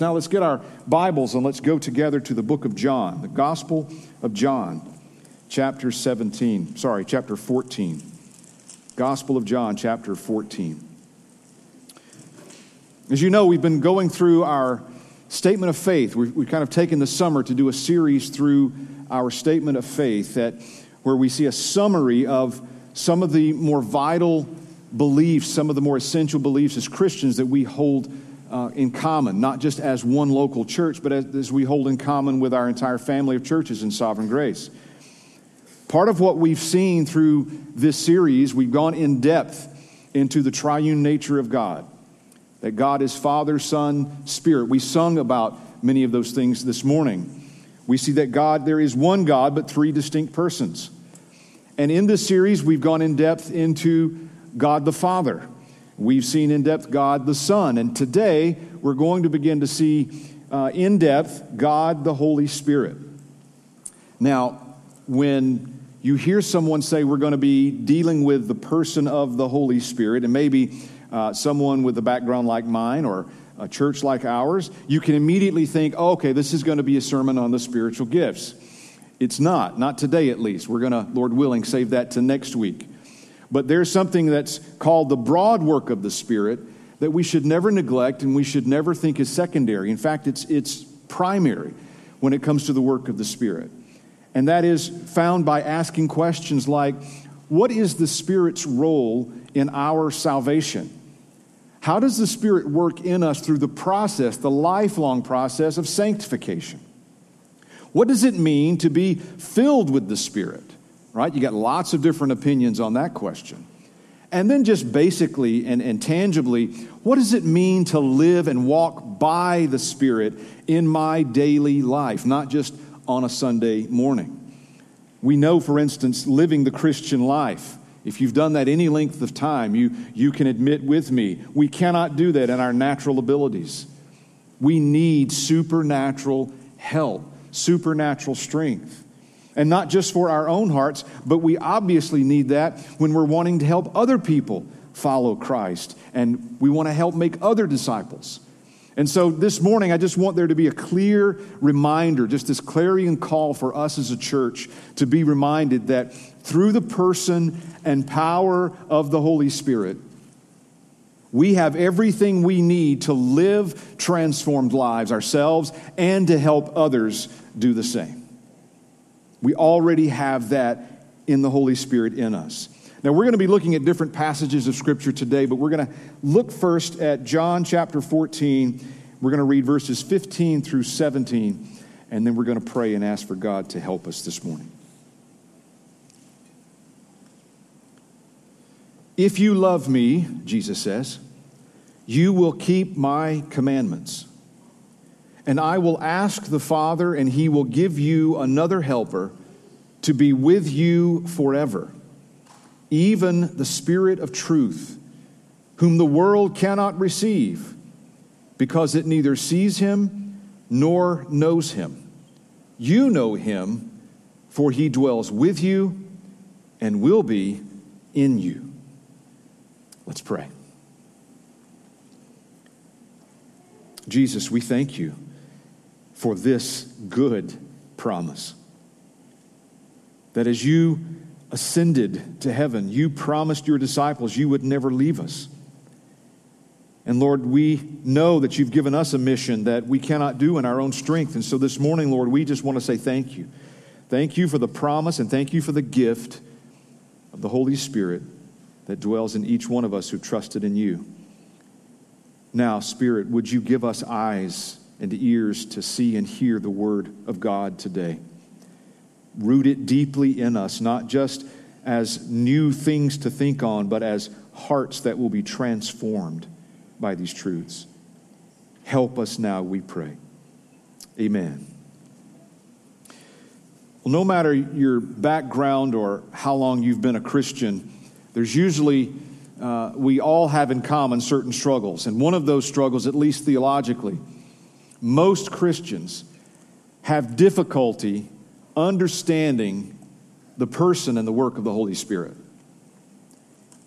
Now let's get our Bibles and let's go together to the book of John, the Gospel of John, chapter 17. Sorry, chapter 14. Gospel of John, chapter 14. As you know, we've been going through our statement of faith. We've, we've kind of taken the summer to do a series through our statement of faith that where we see a summary of some of the more vital beliefs, some of the more essential beliefs as Christians that we hold uh, in common, not just as one local church, but as, as we hold in common with our entire family of churches in Sovereign Grace. Part of what we've seen through this series, we've gone in depth into the triune nature of God. That God is Father, Son, Spirit. We sung about many of those things this morning. We see that God, there is one God, but three distinct persons. And in this series, we've gone in depth into God the Father. We've seen in depth God the Son, and today we're going to begin to see uh, in depth God the Holy Spirit. Now, when you hear someone say we're going to be dealing with the person of the Holy Spirit, and maybe uh, someone with a background like mine or a church like ours, you can immediately think, oh, okay, this is going to be a sermon on the spiritual gifts. It's not, not today at least. We're going to, Lord willing, save that to next week. But there's something that's called the broad work of the Spirit that we should never neglect and we should never think is secondary. In fact, it's, it's primary when it comes to the work of the Spirit. And that is found by asking questions like what is the Spirit's role in our salvation? How does the Spirit work in us through the process, the lifelong process of sanctification? What does it mean to be filled with the Spirit? Right? You got lots of different opinions on that question. And then, just basically and, and tangibly, what does it mean to live and walk by the Spirit in my daily life, not just on a Sunday morning? We know, for instance, living the Christian life. If you've done that any length of time, you, you can admit with me, we cannot do that in our natural abilities. We need supernatural help, supernatural strength and not just for our own hearts, but we obviously need that when we're wanting to help other people follow Christ and we want to help make other disciples. And so this morning, I just want there to be a clear reminder, just this clarion call for us as a church to be reminded that through the person and power of the Holy Spirit, we have everything we need to live transformed lives ourselves and to help others do the same. We already have that in the Holy Spirit in us. Now, we're going to be looking at different passages of Scripture today, but we're going to look first at John chapter 14. We're going to read verses 15 through 17, and then we're going to pray and ask for God to help us this morning. If you love me, Jesus says, you will keep my commandments. And I will ask the Father, and he will give you another helper to be with you forever, even the Spirit of truth, whom the world cannot receive, because it neither sees him nor knows him. You know him, for he dwells with you and will be in you. Let's pray. Jesus, we thank you for this good promise. That as you ascended to heaven, you promised your disciples you would never leave us. And Lord, we know that you've given us a mission that we cannot do in our own strength. And so this morning, Lord, we just want to say thank you. Thank you for the promise and thank you for the gift of the Holy Spirit that dwells in each one of us who trusted in you. Now, Spirit, would you give us eyes and ears to see and hear the word of God today. Root it deeply in us, not just as new things to think on, but as hearts that will be transformed by these truths. Help us now, we pray. Amen. Well, no matter your background or how long you've been a Christian, there's usually, uh, we all have in common certain struggles. And one of those struggles, at least theologically, most Christians have difficulty understanding the person and the work of the Holy Spirit.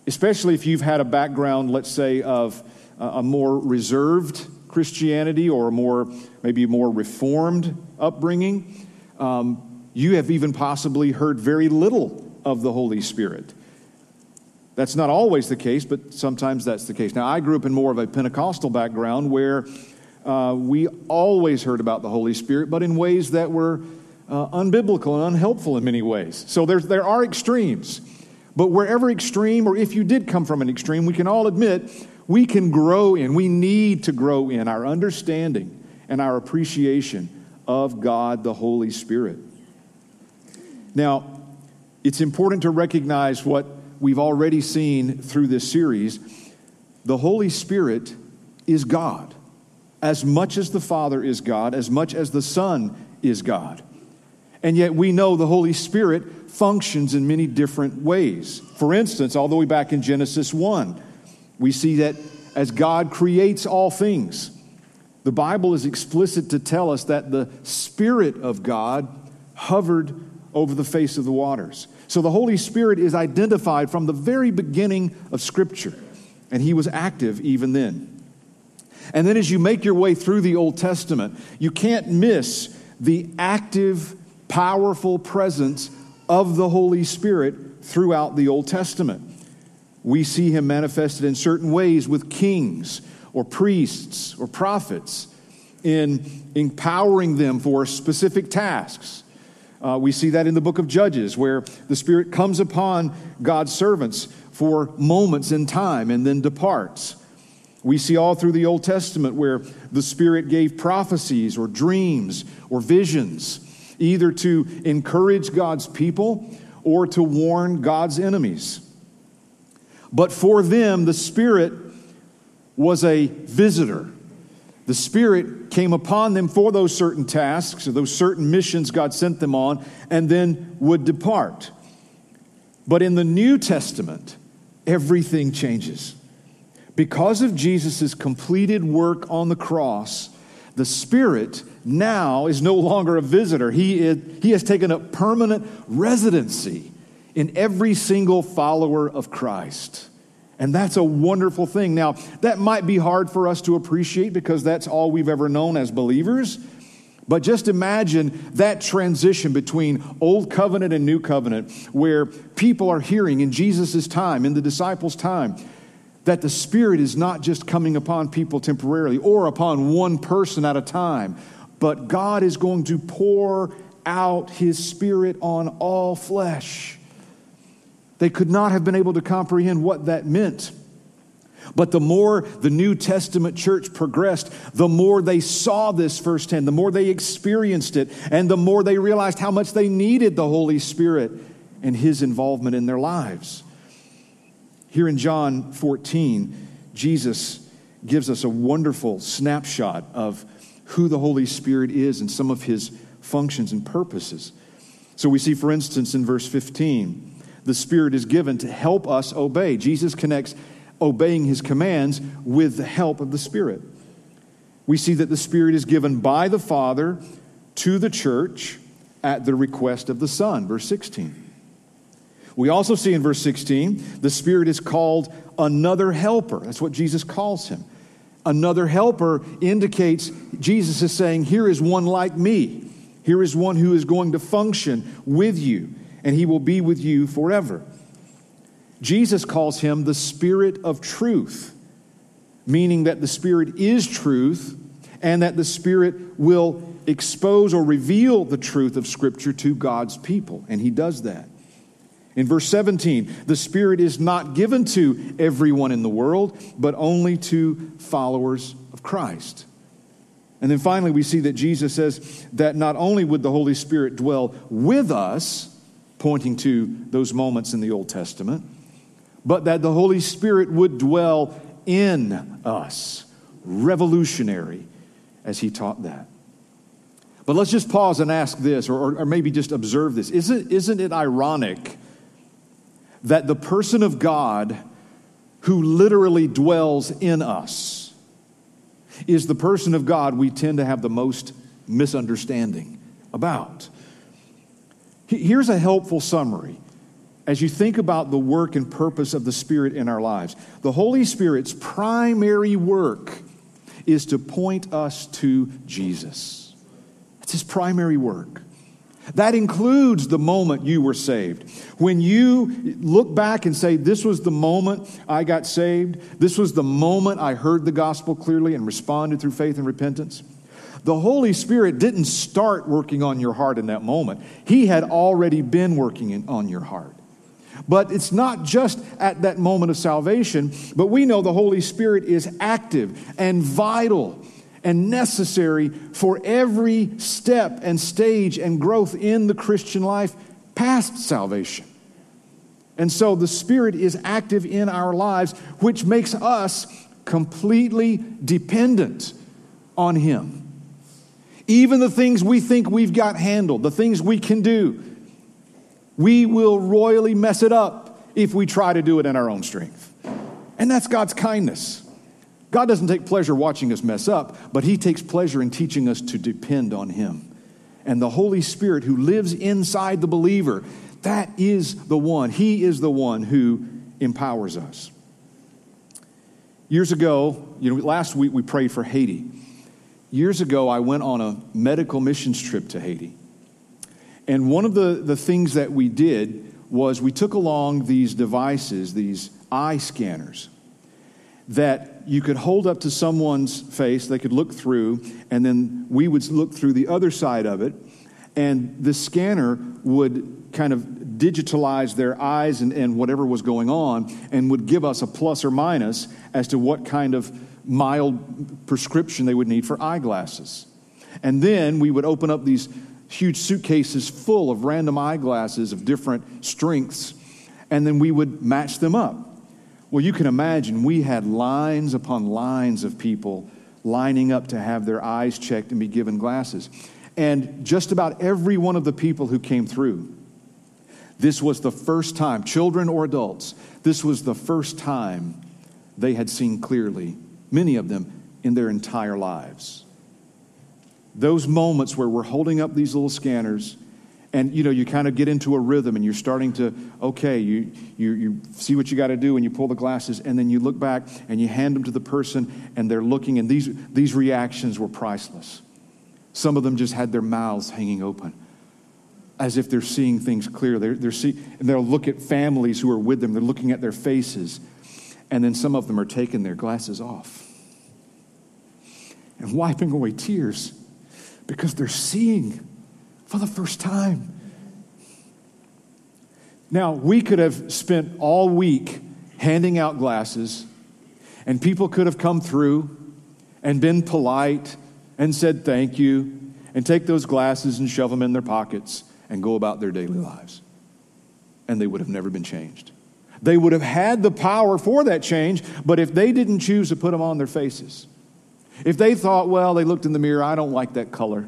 Especially if you've had a background, let's say, of a more reserved Christianity or a more, maybe more reformed upbringing, um, you have even possibly heard very little of the Holy Spirit. That's not always the case, but sometimes that's the case. Now, I grew up in more of a Pentecostal background where uh, we always heard about the Holy Spirit, but in ways that were uh, unbiblical and unhelpful in many ways. So there's, there are extremes. But wherever extreme, or if you did come from an extreme, we can all admit we can grow in, we need to grow in our understanding and our appreciation of God the Holy Spirit. Now, it's important to recognize what we've already seen through this series. The Holy Spirit is God. As much as the Father is God, as much as the Son is God. And yet we know the Holy Spirit functions in many different ways. For instance, all the way back in Genesis 1, we see that as God creates all things, the Bible is explicit to tell us that the Spirit of God hovered over the face of the waters. So the Holy Spirit is identified from the very beginning of Scripture, and He was active even then. And then as you make your way through the Old Testament, you can't miss the active, powerful presence of the Holy Spirit throughout the Old Testament. We see him manifested in certain ways with kings or priests or prophets in empowering them for specific tasks. Uh, we see that in the book of Judges, where the Spirit comes upon God's servants for moments in time and then departs. We see all through the Old Testament where the Spirit gave prophecies or dreams or visions, either to encourage God's people or to warn God's enemies. But for them, the Spirit was a visitor. The Spirit came upon them for those certain tasks or those certain missions God sent them on and then would depart. But in the New Testament, everything changes. Because of Jesus' completed work on the cross, the Spirit now is no longer a visitor. He, is, he has taken up permanent residency in every single follower of Christ. And that's a wonderful thing. Now, that might be hard for us to appreciate because that's all we've ever known as believers. But just imagine that transition between Old Covenant and New Covenant, where people are hearing in Jesus' time, in the disciples' time, that the Spirit is not just coming upon people temporarily or upon one person at a time, but God is going to pour out His Spirit on all flesh. They could not have been able to comprehend what that meant. But the more the New Testament church progressed, the more they saw this firsthand, the more they experienced it, and the more they realized how much they needed the Holy Spirit and His involvement in their lives. Here in John 14, Jesus gives us a wonderful snapshot of who the Holy Spirit is and some of His functions and purposes. So we see, for instance, in verse 15, the Spirit is given to help us obey. Jesus connects obeying his commands with the help of the Spirit. We see that the Spirit is given by the Father to the church at the request of the Son, verse 16. We also see in verse 16, the Spirit is called another helper. That's what Jesus calls him. Another helper indicates Jesus is saying, Here is one like me. Here is one who is going to function with you and he will be with you forever. Jesus calls him the Spirit of truth, meaning that the Spirit is truth and that the Spirit will expose or reveal the truth of Scripture to God's people, and he does that. In verse 17, the Spirit is not given to everyone in the world, but only to followers of Christ. And then finally, we see that Jesus says that not only would the Holy Spirit dwell with us, pointing to those moments in the Old Testament, but that the Holy Spirit would dwell in us. Revolutionary as he taught that. But let's just pause and ask this, or, or maybe just observe this. Isn't, isn't it ironic that the person of God who literally dwells in us is the person of God we tend to have the most misunderstanding about? Here's a helpful summary as you think about the work and purpose of the Spirit in our lives. The Holy Spirit's primary work is to point us to Jesus. That's his primary work. That includes the moment you were saved. When you look back and say, This was the moment I got saved, this was the moment I heard the gospel clearly and responded through faith and repentance. The Holy Spirit didn't start working on your heart in that moment, He had already been working in, on your heart. But it's not just at that moment of salvation, but we know the Holy Spirit is active and vital and necessary for every step and stage and growth in the Christian life past salvation. And so the Spirit is active in our lives, which makes us completely dependent on Him. Even the things we think we've got handled, the things we can do, we will royally mess it up if we try to do it in our own strength. And that's God's kindness. God doesn't take pleasure watching us mess up, but He takes pleasure in teaching us to depend on Him. And the Holy Spirit who lives inside the believer, that is the one. He is the one who empowers us. Years ago, you know, last week we prayed for Haiti. Years ago, I went on a medical missions trip to Haiti. And one of the, the things that we did was we took along these devices, these eye scanners that you could hold up to someone's face, they could look through, and then we would look through the other side of it, and the scanner would kind of digitalize their eyes and, and whatever was going on and would give us a plus or minus as to what kind of mild prescription they would need for eyeglasses. And then we would open up these huge suitcases full of random eyeglasses of different strengths, and then we would match them up. Well, you can imagine we had lines upon lines of people lining up to have their eyes checked and be given glasses. And just about every one of the people who came through, this was the first time, children or adults, this was the first time they had seen clearly, many of them in their entire lives. Those moments where we're holding up these little scanners and you know you kind of get into a rhythm and you're starting to okay you, you, you see what you got to do and you pull the glasses and then you look back and you hand them to the person and they're looking and these, these reactions were priceless. Some of them just had their mouths hanging open as if they're seeing things clear. They're, they're see, and they'll look at families who are with them. They're looking at their faces and then some of them are taking their glasses off and wiping away tears because they're seeing for the first time. Now, we could have spent all week handing out glasses, and people could have come through and been polite and said thank you and take those glasses and shove them in their pockets and go about their daily lives. And they would have never been changed. They would have had the power for that change, but if they didn't choose to put them on their faces, if they thought, well, they looked in the mirror, I don't like that color,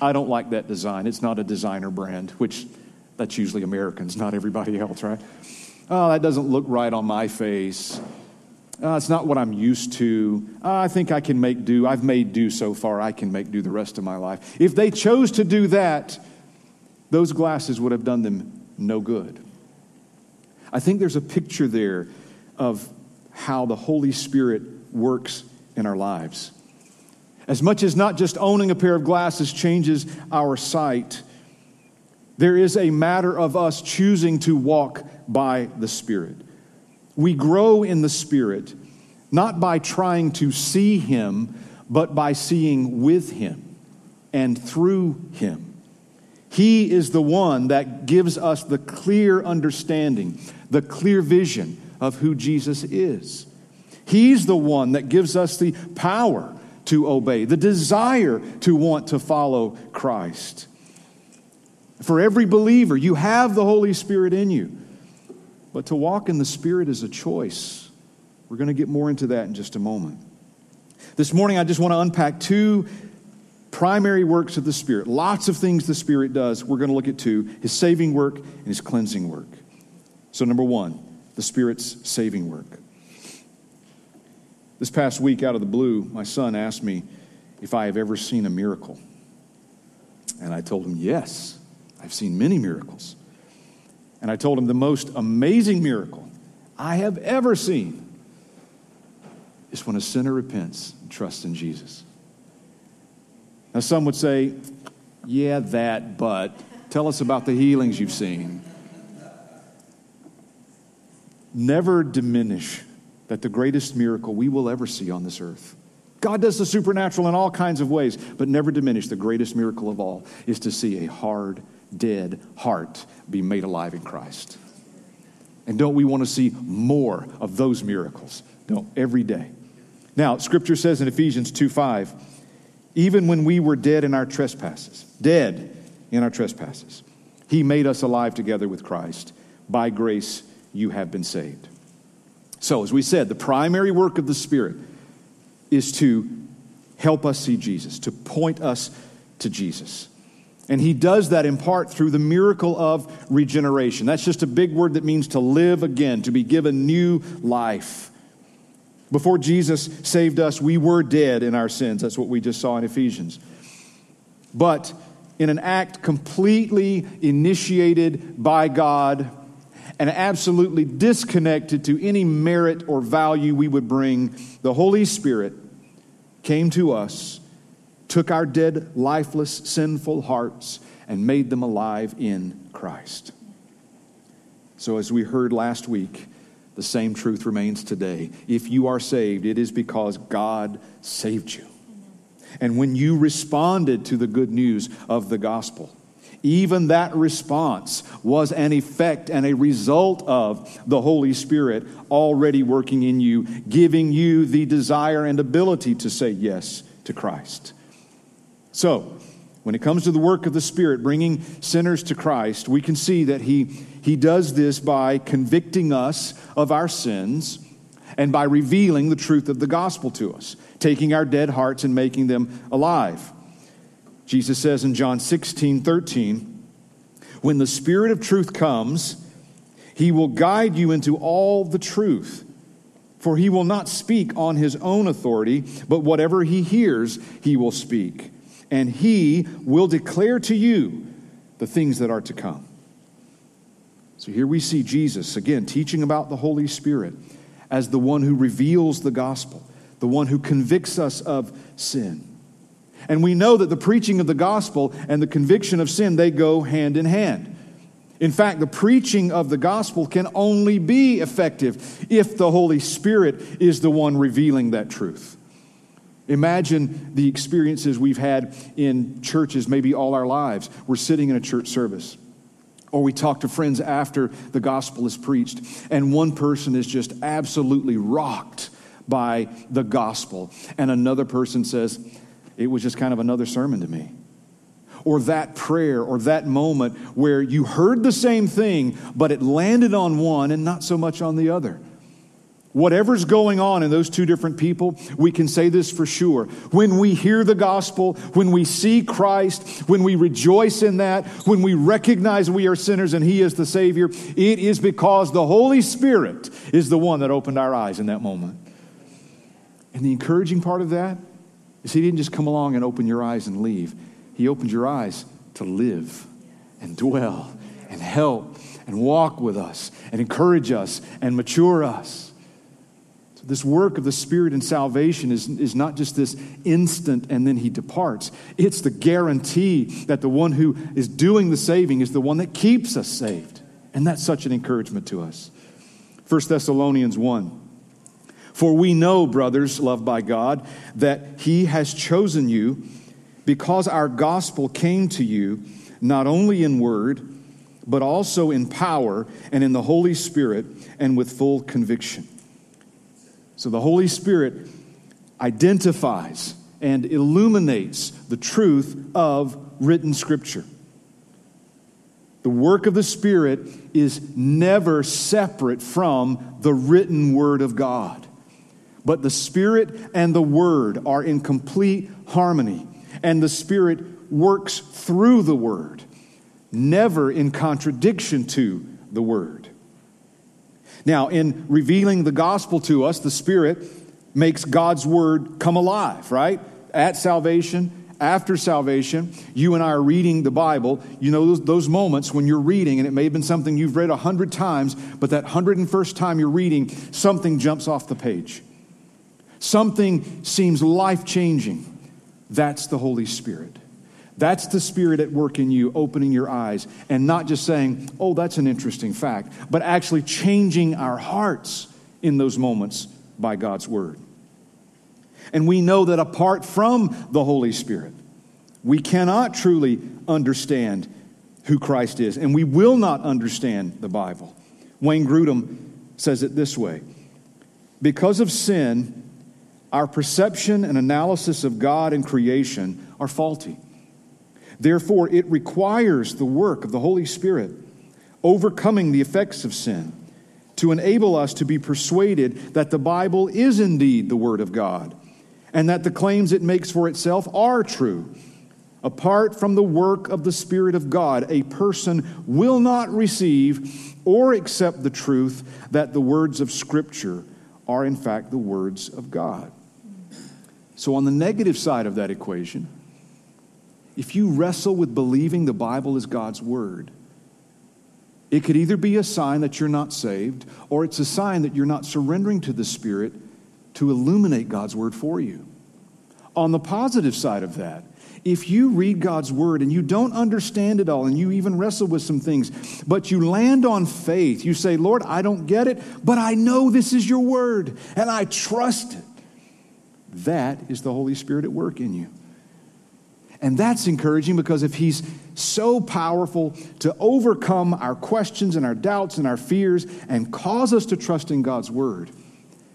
I don't like that design. It's not a designer brand, which that's usually Americans, not everybody else, right? Oh, that doesn't look right on my face. Uh, it's not what I'm used to. Uh, I think I can make do. I've made do so far. I can make do the rest of my life. If they chose to do that, those glasses would have done them no good. I think there's a picture there of how the Holy Spirit works in our lives. As much as not just owning a pair of glasses changes our sight, there is a matter of us choosing to walk by the Spirit. We grow in the Spirit not by trying to see Him, but by seeing with Him and through Him. He is the one that gives us the clear understanding, the clear vision of who Jesus is. He's the one that gives us the power to obey, the desire to want to follow Christ. For every believer, you have the Holy Spirit in you. But to walk in the Spirit is a choice. We're going to get more into that in just a moment. This morning, I just want to unpack two primary works of the Spirit. Lots of things the Spirit does. We're going to look at two his saving work and his cleansing work. So, number one, the Spirit's saving work. This past week, out of the blue, my son asked me if I have ever seen a miracle. And I told him, Yes, I've seen many miracles. And I told him the most amazing miracle I have ever seen is when a sinner repents and trusts in Jesus. Now, some would say, yeah, that, but tell us about the healings you've seen. Never diminish that the greatest miracle we will ever see on this earth. God does the supernatural in all kinds of ways, but never diminish the greatest miracle of all is to see a hard, dead heart be made alive in Christ. And don't we want to see more of those miracles? No, every day. Now, scripture says in Ephesians 2 5, even when we were dead in our trespasses, dead in our trespasses, he made us alive together with Christ. By grace, you have been saved. So, as we said, the primary work of the Spirit is to help us see Jesus, to point us to Jesus. And he does that in part through the miracle of regeneration. That's just a big word that means to live again, to be given new life. Before Jesus saved us, we were dead in our sins. That's what we just saw in Ephesians. But in an act completely initiated by God and absolutely disconnected to any merit or value we would bring, the Holy Spirit came to us, took our dead, lifeless, sinful hearts, and made them alive in Christ. So, as we heard last week, the same truth remains today. If you are saved, it is because God saved you. And when you responded to the good news of the gospel, even that response was an effect and a result of the Holy Spirit already working in you, giving you the desire and ability to say yes to Christ. So, when it comes to the work of the Spirit, bringing sinners to Christ, we can see that He, he does this by convicting us of our sins and by revealing the truth of the gospel to us, taking our dead hearts and making them alive. Jesus says in John 16, 13, When the Spirit of truth comes, He will guide you into all the truth. For he will not speak on his own authority, but whatever he hears, he will speak and he will declare to you the things that are to come. So here we see Jesus, again, teaching about the Holy Spirit as the one who reveals the gospel, the one who convicts us of sin. And we know that the preaching of the gospel and the conviction of sin, they go hand in hand. In fact, the preaching of the gospel can only be effective if the Holy Spirit is the one revealing that truth. Imagine the experiences we've had in churches maybe all our lives. We're sitting in a church service, or we talk to friends after the gospel is preached, and one person is just absolutely rocked by the gospel, and another person says, It was just kind of another sermon to me. Or that prayer or that moment where you heard the same thing, but it landed on one and not so much on the other. Whatever's going on in those two different people, we can say this for sure. When we hear the gospel, when we see Christ, when we rejoice in that, when we recognize we are sinners and He is the Savior, it is because the Holy Spirit is the one that opened our eyes in that moment. And the encouraging part of that He didn't just come along and open your eyes and leave, He opened your eyes to live and dwell and help and walk with us and encourage us and mature us. So this work of the Spirit in salvation is, is not just this instant and then he departs. It's the guarantee that the one who is doing the saving is the one that keeps us saved. And that's such an encouragement to us. 1 Thessalonians 1. For we know, brothers, loved by God, that he has chosen you because our gospel came to you not only in word, but also in power and in the Holy Spirit and with full conviction. So the Holy Spirit identifies and illuminates the truth of written Scripture. The work of the Spirit is never separate from the written Word of God. But the Spirit and the Word are in complete harmony, and the Spirit works through the Word, never in contradiction to the Word. Now, in revealing the gospel to us, the Spirit makes God's word come alive, right? At salvation, after salvation, you and I are reading the Bible. You know those, those moments when you're reading, and it may have been something you've read a hundred times, but that hundred and first time you're reading, something jumps off the page. Something seems life changing, that's the Holy Spirit. That's the Spirit at work in you, opening your eyes, and not just saying, oh, that's an interesting fact, but actually changing our hearts in those moments by God's Word. And we know that apart from the Holy Spirit, we cannot truly understand who Christ is, and we will not understand the Bible. Wayne Grudem says it this way Because of sin, our perception and analysis of God and creation are faulty. Therefore, it requires the work of the Holy Spirit, overcoming the effects of sin, to enable us to be persuaded that the Bible is indeed the Word of God and that the claims it makes for itself are true. Apart from the work of the Spirit of God, a person will not receive or accept the truth that the words of Scripture are, in fact, the words of God. So, on the negative side of that equation, if you wrestle with believing the Bible is God's Word, it could either be a sign that you're not saved, or it's a sign that you're not surrendering to the Spirit to illuminate God's Word for you. On the positive side of that, if you read God's Word and you don't understand it all and you even wrestle with some things, but you land on faith, you say, Lord, I don't get it, but I know this is your Word and I trust it. That is the Holy Spirit at work in you. And that's encouraging because if He's so powerful to overcome our questions and our doubts and our fears and cause us to trust in God's Word,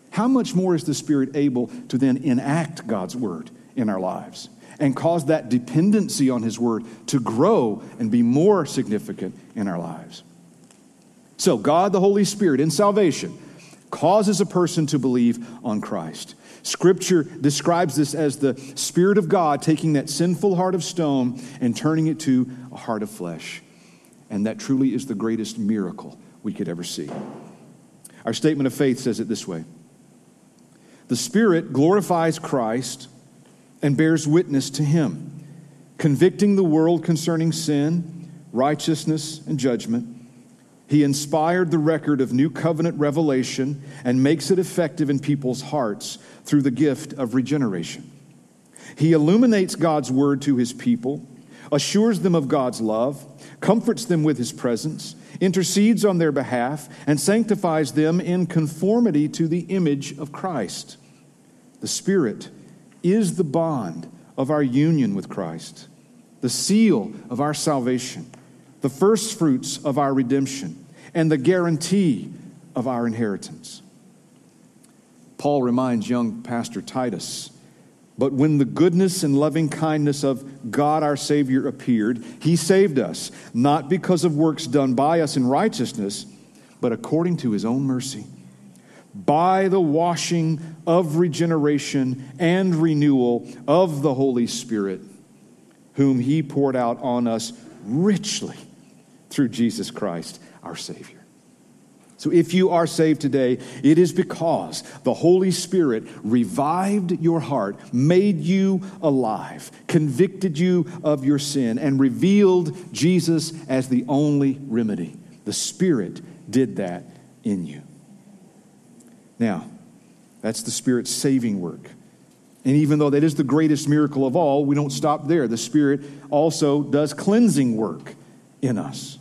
how much more is the Spirit able to then enact God's Word in our lives and cause that dependency on His Word to grow and be more significant in our lives? So, God the Holy Spirit in salvation causes a person to believe on Christ. Scripture describes this as the Spirit of God taking that sinful heart of stone and turning it to a heart of flesh. And that truly is the greatest miracle we could ever see. Our statement of faith says it this way The Spirit glorifies Christ and bears witness to him, convicting the world concerning sin, righteousness, and judgment he inspired the record of new covenant revelation and makes it effective in people's hearts through the gift of regeneration. He illuminates God's word to his people, assures them of God's love, comforts them with his presence, intercedes on their behalf, and sanctifies them in conformity to the image of Christ. The Spirit is the bond of our union with Christ, the seal of our salvation the first fruits of our redemption, and the guarantee of our inheritance. Paul reminds young Pastor Titus But when the goodness and loving kindness of God our Savior appeared, he saved us, not because of works done by us in righteousness, but according to his own mercy, by the washing of regeneration and renewal of the Holy Spirit, whom he poured out on us richly through Jesus Christ, our Savior. So, if you are saved today, it is because the Holy Spirit revived your heart, made you alive, convicted you of your sin, and revealed Jesus as the only remedy. The Spirit did that in you. Now, that's the Spirit's saving work. And even though that is the greatest miracle of all, we don't stop there. The Spirit also does cleansing work in us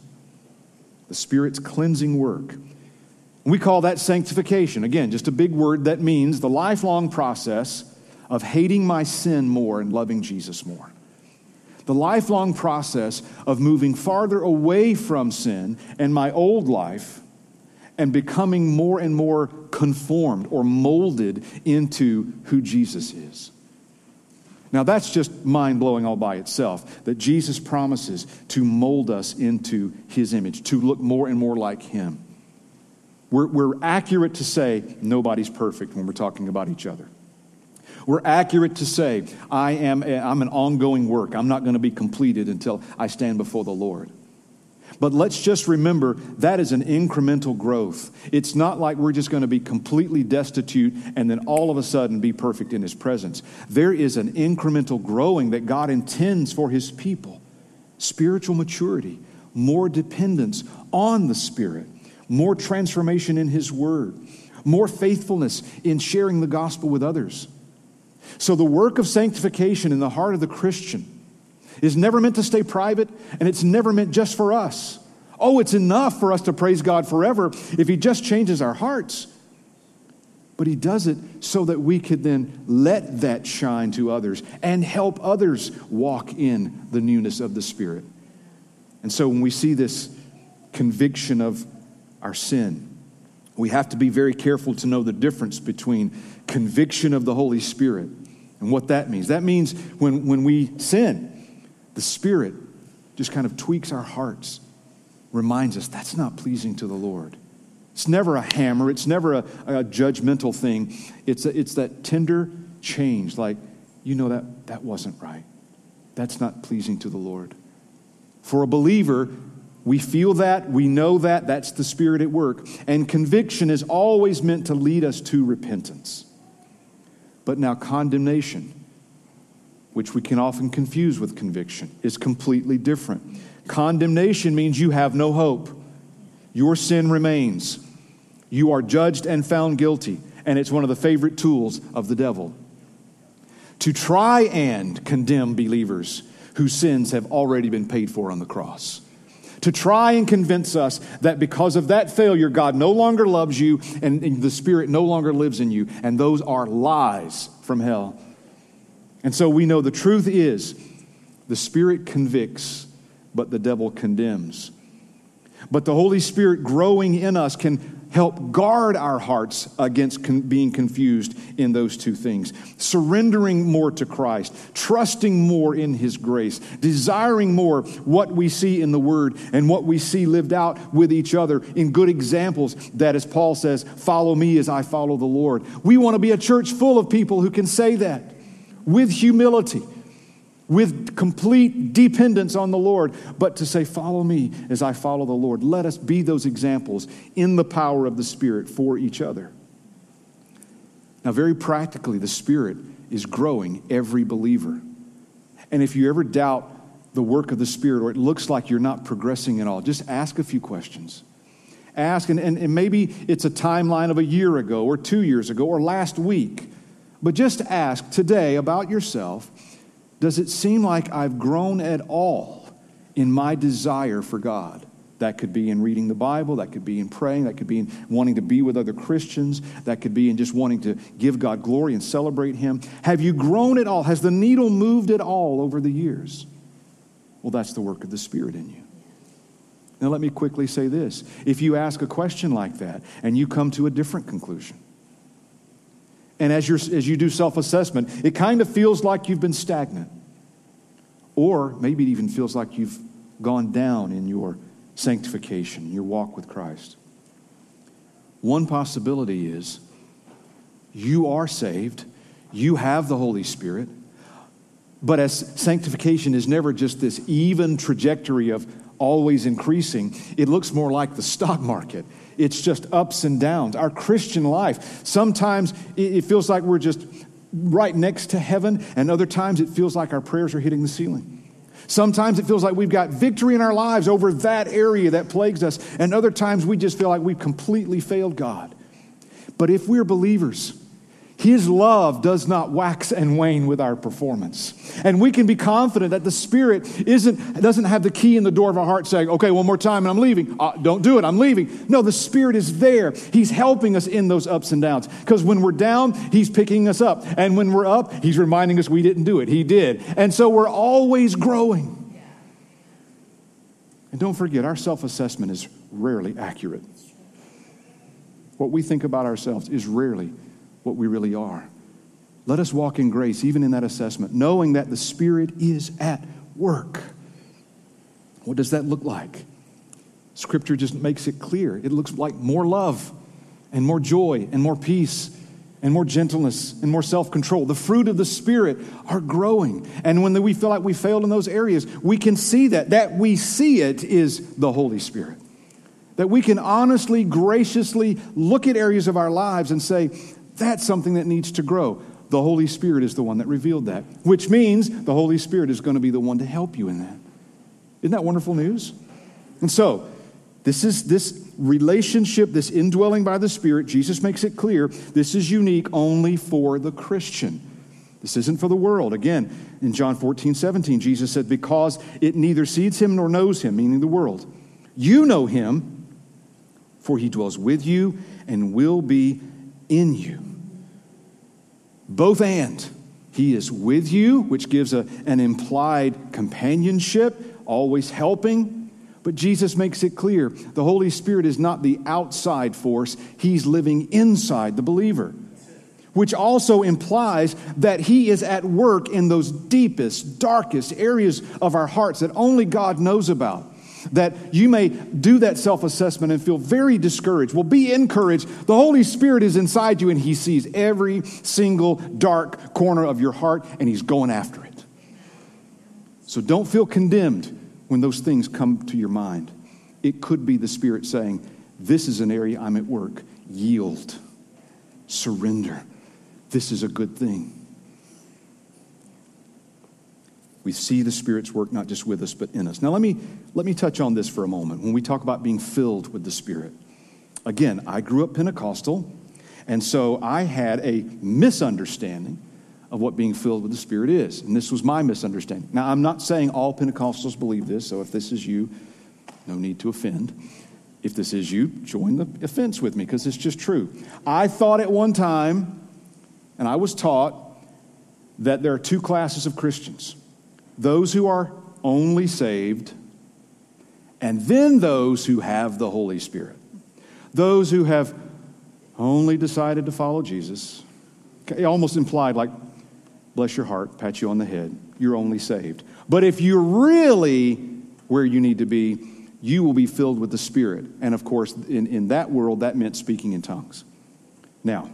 the Spirit's cleansing work. We call that sanctification. Again, just a big word that means the lifelong process of hating my sin more and loving Jesus more. The lifelong process of moving farther away from sin and my old life and becoming more and more conformed or molded into who Jesus is. Now, that's just mind blowing all by itself that Jesus promises to mold us into his image, to look more and more like him. We're, we're accurate to say nobody's perfect when we're talking about each other. We're accurate to say, I am a, I'm an ongoing work. I'm not going to be completed until I stand before the Lord. But let's just remember that is an incremental growth. It's not like we're just going to be completely destitute and then all of a sudden be perfect in His presence. There is an incremental growing that God intends for His people spiritual maturity, more dependence on the Spirit, more transformation in His Word, more faithfulness in sharing the gospel with others. So, the work of sanctification in the heart of the Christian is never meant to stay private, and it's never meant just for us. Oh, it's enough for us to praise God forever if He just changes our hearts. But He does it so that we could then let that shine to others and help others walk in the newness of the Spirit. And so when we see this conviction of our sin, we have to be very careful to know the difference between conviction of the Holy Spirit and what that means. That means when, when we sin, the Spirit just kind of tweaks our hearts, reminds us that's not pleasing to the Lord. It's never a hammer, it's never a, a judgmental thing. It's, a, it's that tender change, like, you know, that, that wasn't right. That's not pleasing to the Lord. For a believer, we feel that, we know that, that's the Spirit at work. And conviction is always meant to lead us to repentance. But now, condemnation, which we can often confuse with conviction, is completely different. Condemnation means you have no hope, your sin remains. You are judged and found guilty, and it's one of the favorite tools of the devil. To try and condemn believers whose sins have already been paid for on the cross to try and convince us that because of that failure, God no longer loves you and, the Spirit no longer lives in you. And those are lies from hell. And so we know the truth is the Spirit convicts, but the devil condemns. But the Holy Spirit growing in us can help guard our hearts against con- being confused in those two things. Surrendering more to Christ, trusting more in His grace, desiring more what we see in the Word and what we see lived out with each other in good examples that, as Paul says, follow me as I follow the Lord. We want to be a church full of people who can say that with humility with complete dependence on the Lord, but to say, Follow me as I follow the Lord. Let us be those examples in the power of the Spirit for each other. Now, very practically, the Spirit is growing every believer. And if you ever doubt the work of the Spirit or it looks like you're not progressing at all, just ask a few questions. Ask, and, and, and maybe it's a timeline of a year ago or two years ago or last week, but just ask today about yourself does it seem like I've grown at all in my desire for God? That could be in reading the Bible, that could be in praying, that could be in wanting to be with other Christians, that could be in just wanting to give God glory and celebrate Him. Have you grown at all? Has the needle moved at all over the years? Well, that's the work of the Spirit in you. Now, let me quickly say this. If you ask a question like that and you come to a different conclusion, and as, you as you do self assessment, it kind of feels like you've been stagnant. Or maybe it even feels like you've gone down in your sanctification, your walk with Christ. One possibility is you are saved, you have the Holy Spirit, but as sanctification is never just this even trajectory of always increasing, it looks more like the stock market. It's just ups and downs. Our Christian life, sometimes it feels like we're just right next to heaven, and other times it feels like our prayers are hitting the ceiling. Sometimes it feels like we've got victory in our lives over that area that plagues us, and other times we just feel like we've completely failed God. But if we're believers, his love does not wax and wane with our performance. And we can be confident that the Spirit isn't, doesn't have the key in the door of our heart saying, okay, one more time and I'm leaving. Uh, don't do it, I'm leaving. No, the Spirit is there. He's helping us in those ups and downs. Because when we're down, He's picking us up. And when we're up, He's reminding us we didn't do it. He did. And so we're always growing. And don't forget, our self assessment is rarely accurate. What we think about ourselves is rarely what we really are. Let us walk in grace, even in that assessment, knowing that the Spirit is at work. What does that look like? Scripture just makes it clear. It looks like more love and more joy and more peace and more gentleness and more self control. The fruit of the Spirit are growing. And when we feel like we failed in those areas, we can see that. That we see it is the Holy Spirit. That we can honestly, graciously look at areas of our lives and say, that's something that needs to grow. The Holy Spirit is the one that revealed that, which means the Holy Spirit is going to be the one to help you in that. Isn't that wonderful news? And so, This is this relationship, this indwelling by the Spirit. Jesus makes it clear this is unique only for the Christian. This isn't for the world. Again, in John 14, 17, Jesus said, Because it neither sees him nor knows him, meaning the world. You know him, for he dwells with you and will be in you. Both and. He is with you, which gives a, an implied companionship, always helping. But Jesus makes it clear the Holy Spirit is not the outside force, He's living inside the believer which also implies that He is at work in those deepest, darkest areas of our hearts that only God knows about. That you may do that self assessment and feel very discouraged. Well, be encouraged. The Holy Spirit is inside you and He sees every single dark corner of your heart and He's going after it. So don't feel condemned when those things come to your mind. It could be the Spirit saying, This is an area I'm at work. Yield, surrender this is a good thing. We see the Spirit's work not just with us, but in us. Now, let me, let me touch on this for a moment when we talk about being filled with the Spirit. Again, I grew up Pentecostal, and so I had a misunderstanding of what being filled with the Spirit is. And this was my misunderstanding. Now, I'm not saying all Pentecostals believe this, so if this is you, no need to offend. If this is you, join the offense with me because it's just true. I thought at one time and I was taught that there are two classes of Christians those who are only saved, and then those who have the Holy Spirit. Those who have only decided to follow Jesus. It almost implied, like, bless your heart, pat you on the head, you're only saved. But if you're really where you need to be, you will be filled with the Spirit. And of course, in, in that world, that meant speaking in tongues. Now,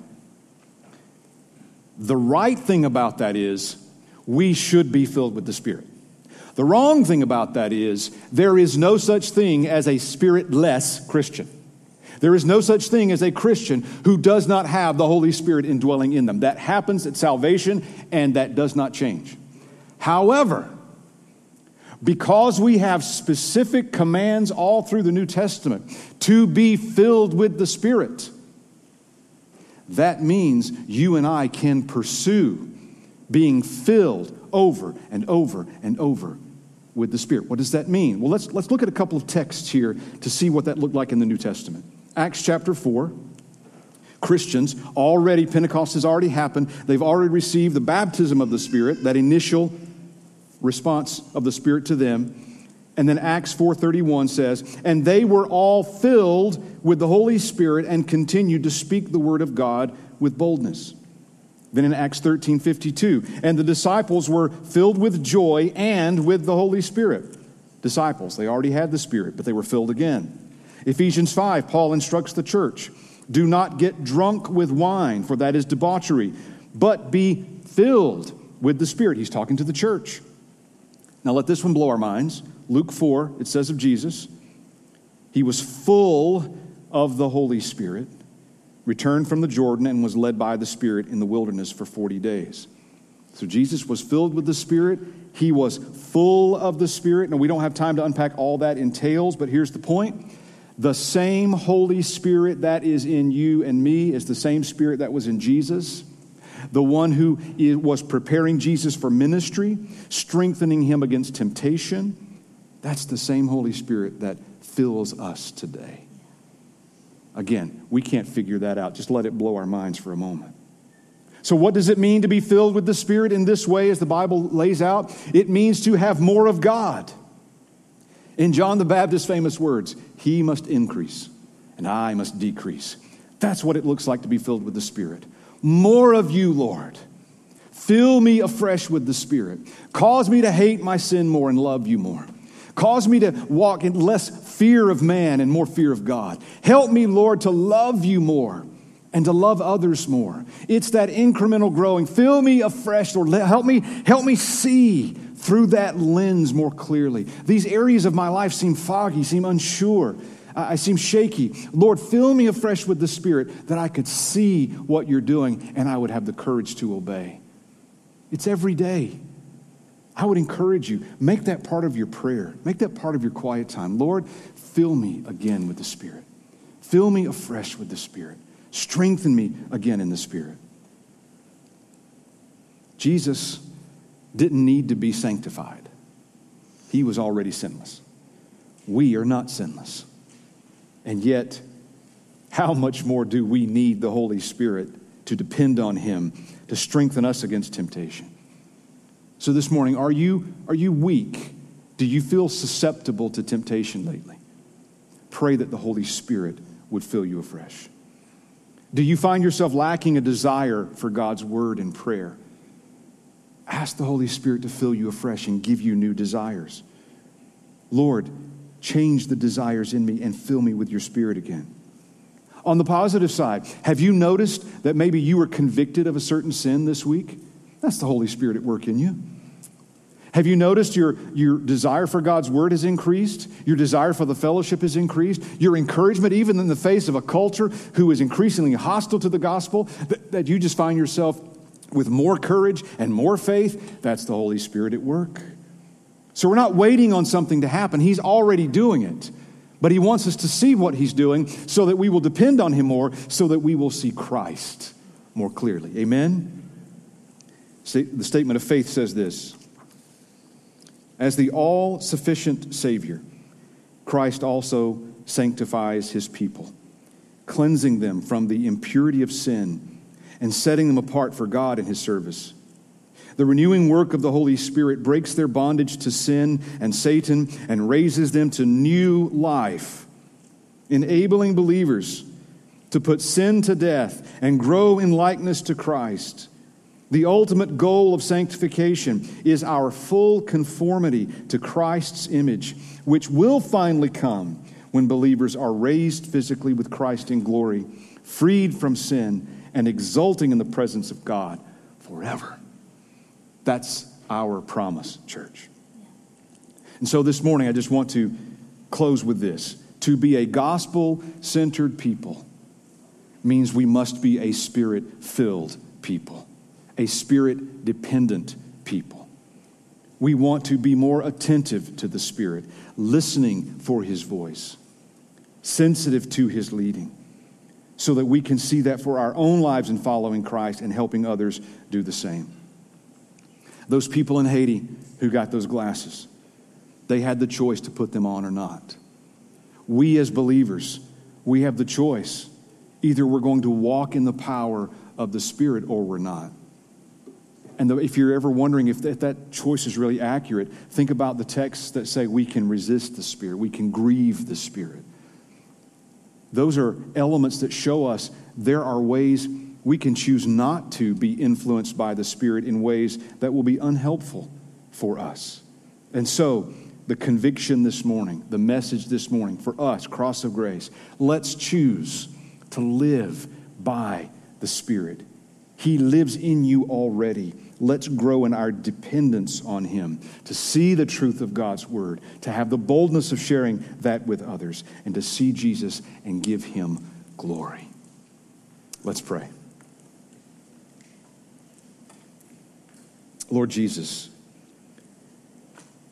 the right thing about that is we should be filled with the Spirit. The wrong thing about that is there is no such thing as a spiritless Christian. There is no such thing as a Christian who does not have the Holy Spirit indwelling in them. That happens at salvation and that does not change. However, because we have specific commands all through the New Testament to be filled with the Spirit, that means you and I can pursue being filled over and over and over with the Spirit. What does that mean? Well, let's, let's look at a couple of texts here to see what that looked like in the New Testament. Acts chapter 4. Christians, already, Pentecost has already happened. They've already received the baptism of the Spirit, that initial response of the Spirit to them. And then Acts 4:31 says, "And they were all filled with the Holy Spirit and continued to speak the word of God with boldness." Then in Acts 13:52, "And the disciples were filled with joy and with the Holy Spirit." Disciples, they already had the Spirit, but they were filled again. Ephesians 5, Paul instructs the church, "Do not get drunk with wine, for that is debauchery, but be filled with the Spirit." He's talking to the church. Now let this one blow our minds. Luke 4, it says of Jesus, he was full of the Holy Spirit, returned from the Jordan, and was led by the Spirit in the wilderness for 40 days. So Jesus was filled with the Spirit. He was full of the Spirit. Now, we don't have time to unpack all that entails, but here's the point. The same Holy Spirit that is in you and me is the same Spirit that was in Jesus the one who was preparing Jesus for ministry, strengthening him against temptation, that's the same Holy Spirit that fills us today. Again, we can't figure that out. Just let it blow our minds for a moment. So, what does it mean to be filled with the Spirit in this way, as the Bible lays out? It means to have more of God. In John the Baptist's famous words, He must increase and I must decrease. That's what it looks like to be filled with the Spirit. More of you, Lord. Fill me afresh with the Spirit. Cause me to hate my sin more and love you more. Cause me to walk in less fear of man and more fear of God. Help me, Lord, to love you more and to love others more. It's that incremental growing. Fill me afresh, Lord. Help me, help me see through that lens more clearly. These areas of my life seem foggy, seem unsure. I seem shaky. Lord, fill me afresh with the Spirit that I could see what you're doing and I would have the courage to obey. It's every day. I would encourage you, make that part of your prayer. Make that part of your quiet time. Lord, fill me again with the Spirit. Fill me afresh with the Spirit. Strengthen me again in the Spirit. Jesus didn't need to be sanctified, he was already sinless. We are not sinless. And yet, how much more do we need the Holy Spirit to depend on Him to strengthen us against temptation? So, this morning, are you, are you weak? Do you feel susceptible to temptation lately? Pray that the Holy Spirit would fill you afresh. Do you find yourself lacking a desire for God's word and prayer? Ask the Holy Spirit to fill you afresh and give you new desires. Lord, change the desires in me and fill me with your spirit again. On the positive side, have you noticed that maybe you were convicted of a certain sin this week? That's the Holy Spirit at work in you. Have you noticed your, your desire for God's word has increased? Your desire for the fellowship has increased? Your encouragement, even in the face of a culture who is increasingly hostile to the gospel, that, that you just find yourself with more courage and more faith? That's the Holy Spirit at work. So we're not waiting on something to happen, He's already doing it. But He wants us to see what He's doing so that we will depend on Him more, so that we will see Christ more clearly. Amen? The statement of faith says this as the all sufficient Savior, Christ also sanctifies his people, cleansing them from the impurity of sin and setting them apart for God in his service. The renewing work of the Holy Spirit breaks their bondage to sin and Satan and raises them to new life, enabling believers to put sin to death and grow in likeness to Christ the ultimate goal of sanctification is our full conformity to Christ's image, which will finally come when believers are raised physically with Christ in glory, freed from sin, and exulting in the presence of God forever. That's our promise, church. And so this morning, I just want to close with this. To be a gospel centered people means we must be a spirit filled people a spirit dependent people. We want to be more attentive to the Spirit, listening for His voice, sensitive to His leading, so that we can see that for our own lives in following Christ and helping others do the same. Those people in Haiti who got those glasses, they had the choice to put them on or not. We as believers, we have the choice. Either we're going to walk in the power of the Spirit or we're not. And the, if you're ever wondering if if that choice is really accurate, think about the texts that say we can resist the Spirit, we can grieve the Spirit. Those are elements that show us there are ways we can choose not to be influenced by the Spirit in ways that will be unhelpful for us. And so, the conviction this morning, the message this morning for us, Cross of Grace, let's choose to live by the Spirit. He lives in you already. Let's grow in our dependence on Him to see the truth of God's Word, to have the boldness of sharing that with others, and to see Jesus and give Him glory. Let's pray. Lord Jesus,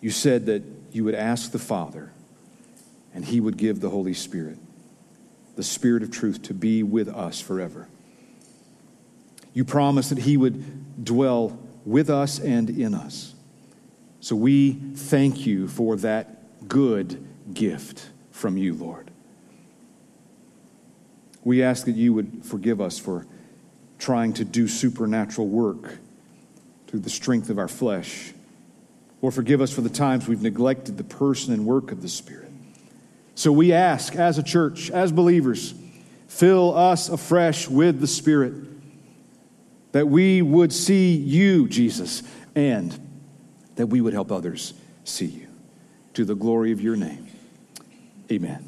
you said that you would ask the Father, and He would give the Holy Spirit, the Spirit of truth, to be with us forever. You promised that He would dwell with us and in us. So we thank you for that good gift from you, Lord. We ask that you would forgive us for trying to do supernatural work through the strength of our flesh, or forgive us for the times we've neglected the person and work of the Spirit. So we ask, as a church, as believers, fill us afresh with the Spirit that we would see you, Jesus, and that we would help others see you. To the glory of your name. Amen.